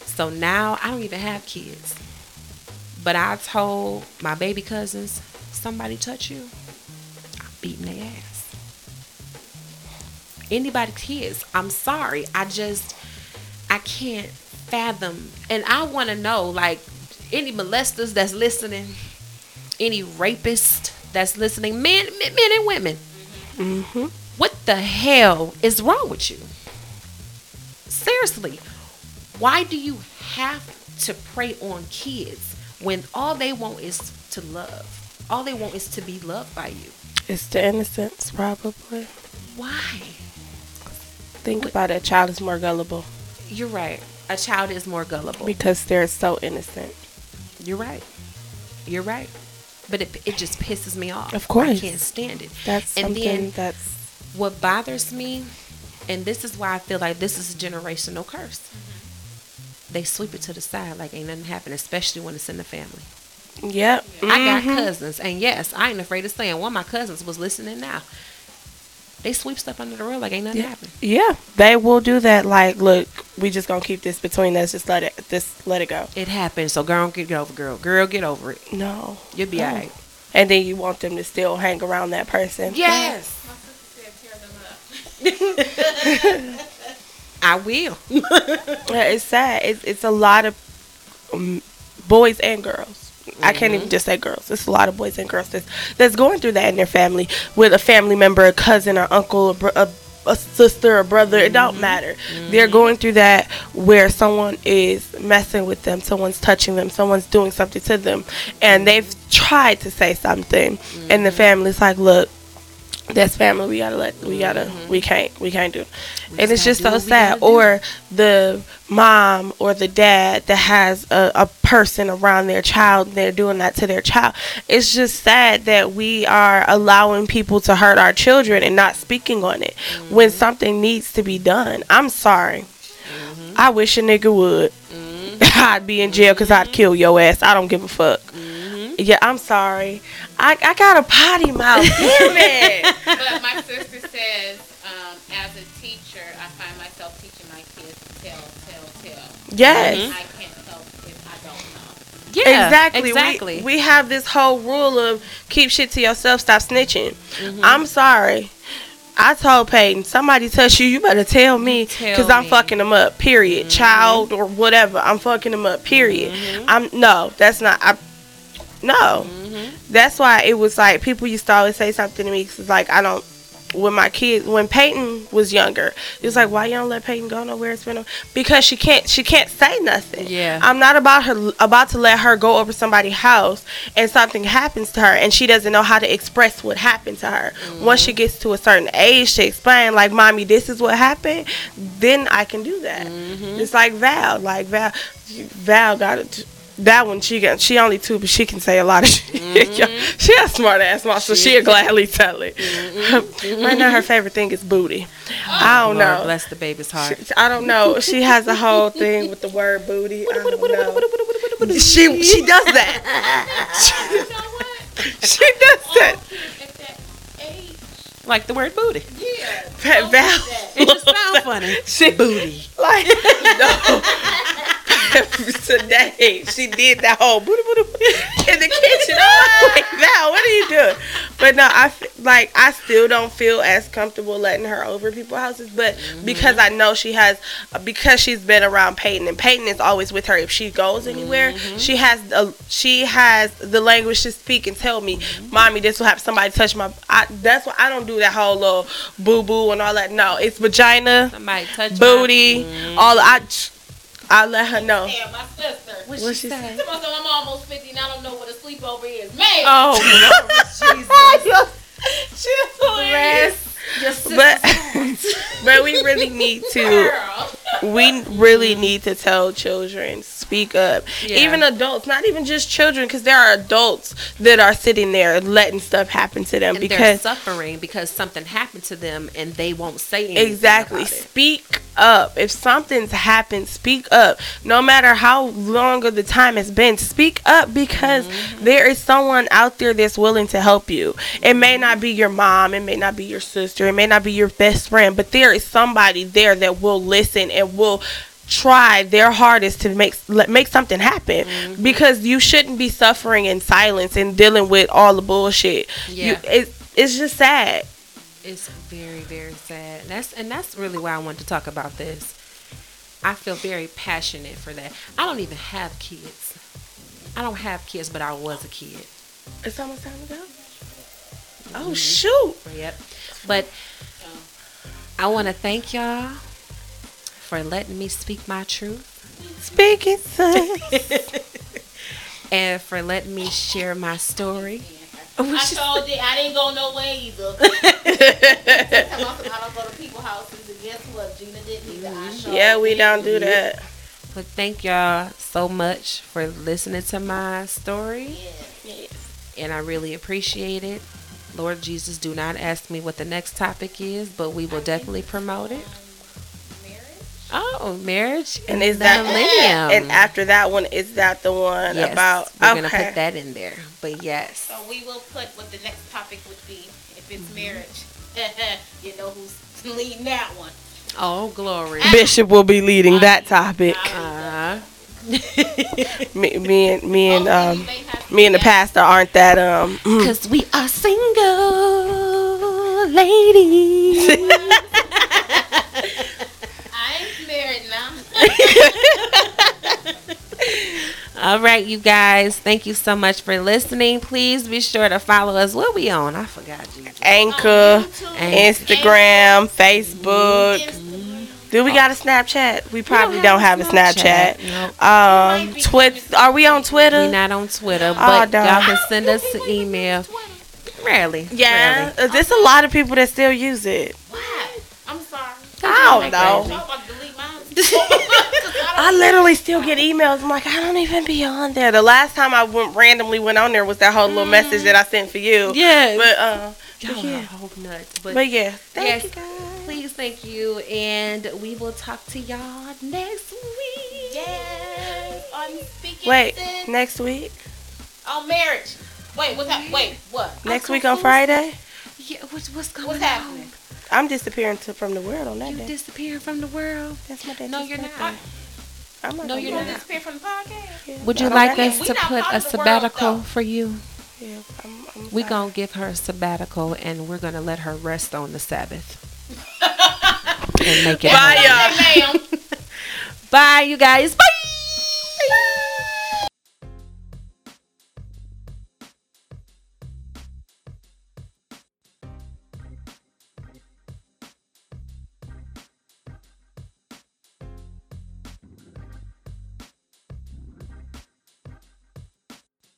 So now I don't even have kids. But I told my baby cousins, somebody touch you, I'm beating their ass. Anybody kids, I'm sorry. I just I can't fathom. And I want to know, like, any molesters that's listening, any rapist that's listening, men, men, men and women. Mm-hmm. What the hell is wrong with you? Seriously, why do you have to prey on kids when all they want is to love? All they want is to be loved by you. It's the innocence, probably. Why? Think about it. A child is more gullible You're right. A child is more gullible. because they're so innocent. You're right. You're right. But it, it just pisses me off. Of course. I can't stand it. That's And something then- that's What bothers me, and this is why I feel like this is a generational curse. They sweep it to the side like ain't nothing happened, especially when it's in the family. yep. I got Mhm. cousins, and yes, I ain't afraid of saying one of my cousins was listening now. They sweep stuff under the rug like ain't nothing Yeah. happened. Yeah, they will do that. Like, look, we just gonna keep this between us. Just let it, just let it go. It happens. so girl, get over, girl, girl, get over it. No, You'll be No. alright. and then you want them to still hang around that person. Yes, My sister said tear them up. I will. Yeah, it's sad. It's it's a lot of um, boys and girls. I can't even just say girls. It's a lot of boys and girls that's that's going through that in their family with a family member, a cousin, or uncle, a, br- a, a sister, or brother. It don't mm-hmm. matter. They're mm-hmm. going through that where someone is messing with them, someone's touching them, someone's doing something to them, and they've tried to say something, and the mm-hmm. family's like, "Look, that's family. We gotta let. We gotta. We can't. We can't do." and it's just so we sad. Or the mom or the dad that has a, a person around their child and they're doing that to their child. It's just sad that we are allowing people to hurt our children and not speaking on it Mm-hmm. when something needs to be done. I'm sorry. Mm-hmm. I wish a nigga would. I'd be in jail because I'd kill your ass. I don't give a fuck. Mm-hmm. Yeah, I'm sorry. I, I got a potty mouth. Damn it. But my sister says, um, as a teacher, I find myself teaching my kids to tell, tell, tell. Yes. I can't help if I don't know. Yeah, exactly. Exactly. We, we have this whole rule of keep shit to yourself, stop snitching. I'm sorry. I told Peyton, somebody touch you, you better tell me because I'm me. fucking them up. Period. Child or whatever, I'm fucking them up. Period. I'm no, that's not. I no. That's why it was like people used to always say something to me because like I don't. When my kids, when Peyton was younger, it was like, why you don't let Peyton go nowhere? It's been a, because she can't, she can't say nothing. Yeah. I'm not about her about to let her go over somebody's house and something happens to her and she doesn't know how to express what happened to her. Once she gets to a certain age to explain like mommy this is what happened, then I can do that. Mm-hmm. It's like Val, like Val Val got it. That one she got she only two but she can say a lot of shit. Mm-hmm. she a smart ass mom, so she'll gladly tell it. Mm-hmm. right now her favorite thing is booty. Oh, I don't Lord know. bless the baby's heart. She- I don't know. She has a whole thing with the word booty. I don't know. She she does that. You know? She does that. At that age, Like the word booty. yeah. Val. It just sounds funny. She Booty. like no. Today she did that whole booty booty in the kitchen. I'm like, Val, what are you doing? But no, I like I still don't feel as comfortable letting her over people's houses. But mm-hmm. because I know she has, because she's been around Peyton, and Peyton is always with her. If she goes anywhere, mm-hmm. she has a, she has the language to speak and tell me, mm-hmm. "Mommy, this will happen." Somebody touch my. I, that's why I don't do that whole little boo boo and all that. No, it's vagina Somebody touch booty, all I, I let her know. Yeah, my sister. What What she she say? Tell myself I'm almost 50 and I don't know what a sleepover is. Man! Oh, Lord Jesus. She's hilarious. Your sister- But but we really need to Girl. we really need to tell children speak up. Yeah. Even adults, not even just children cuz there are adults that are sitting there letting stuff happen to them and they're because suffering because something happened to them and they won't say anything Exactly. about it. Speak up. If something's happened, speak up. No matter how long of the time it's been, speak up because Mm-hmm. there is someone out there that's willing to help you. It may not be your mom, it may not be your sister, it may not be your best friend, but there is somebody there that will listen and will try their hardest to make let- make something happen Mm-hmm. because you shouldn't be suffering in silence and dealing with all the bullshit. You, Yeah. it, it's just sad. It's very, very sad. That's and that's really why I want to talk about this. I feel very passionate for that. I don't even have kids. I don't have kids, but I was a kid. It's almost time to go. Mm-hmm. Oh shoot! Yep. But I want to thank y'all for letting me speak my truth Speak it, and for letting me share my story. Oh, I Which is- told you I didn't go nowhere either. I don't go to people's houses again. guess what? Gina didn't either. I mm-hmm. sure Yeah, we don't do that. But thank y'all so much for listening to my story. And I really appreciate it. Lord Jesus, do not ask me what the next topic is, but we will definitely promote it. Oh, marriage And is the that millennium. And after that one, is that the one yes, about? we're okay. gonna put that in there. But yes, So we will put what the next topic would be if it's Mm-hmm. marriage. you know who's leading that one. oh glory. Bishop will be leading that topic. Uh, Me, me and me and um, me and the pastor aren't that um. Cause we are single ladies. I ain't married now. All right, you guys. Thank you so much for listening. Please be sure to follow us. What we on? I forgot. Jesus. Anchor, Anchor. Instagram, Facebook. Do we got a Snapchat? We probably don't have a Snapchat. Nope. Um, Twitter. Are we on Twitter? We not on Twitter, Oh, but darn. y'all can send us an email. Rarely. Yeah, Rarely. there's a lot of people that still use it. Why? I'm sorry. I don't know. I literally still get emails. I'm like, I don't even be on there. The last time I went randomly went on there was that whole little message that I sent for you. Yeah. But uh, Y'all yeah. are whole nuts. But, but yeah, thank yes, you guys. please, thank you, and we will talk to y'all next week. Yeah. yes. Unspeaking Wait, Sis. next week? On marriage. Wait, what's that? Wait, what? Next week on Friday? Yeah, what's what's going What's on? happening? I'm disappearing to, from the world on that You day. disappearing from the world. That's my day. No, you're not. I'm not No, you're not. that. Disappear from the podcast. Yeah, Would you not on like us to put a of the world, sabbatical for you? Yeah, I'm, I'm We sorry. gonna give her a sabbatical, and we're gonna let her rest on the Sabbath and make it. Bye, y'all. Bye, you guys. Bye.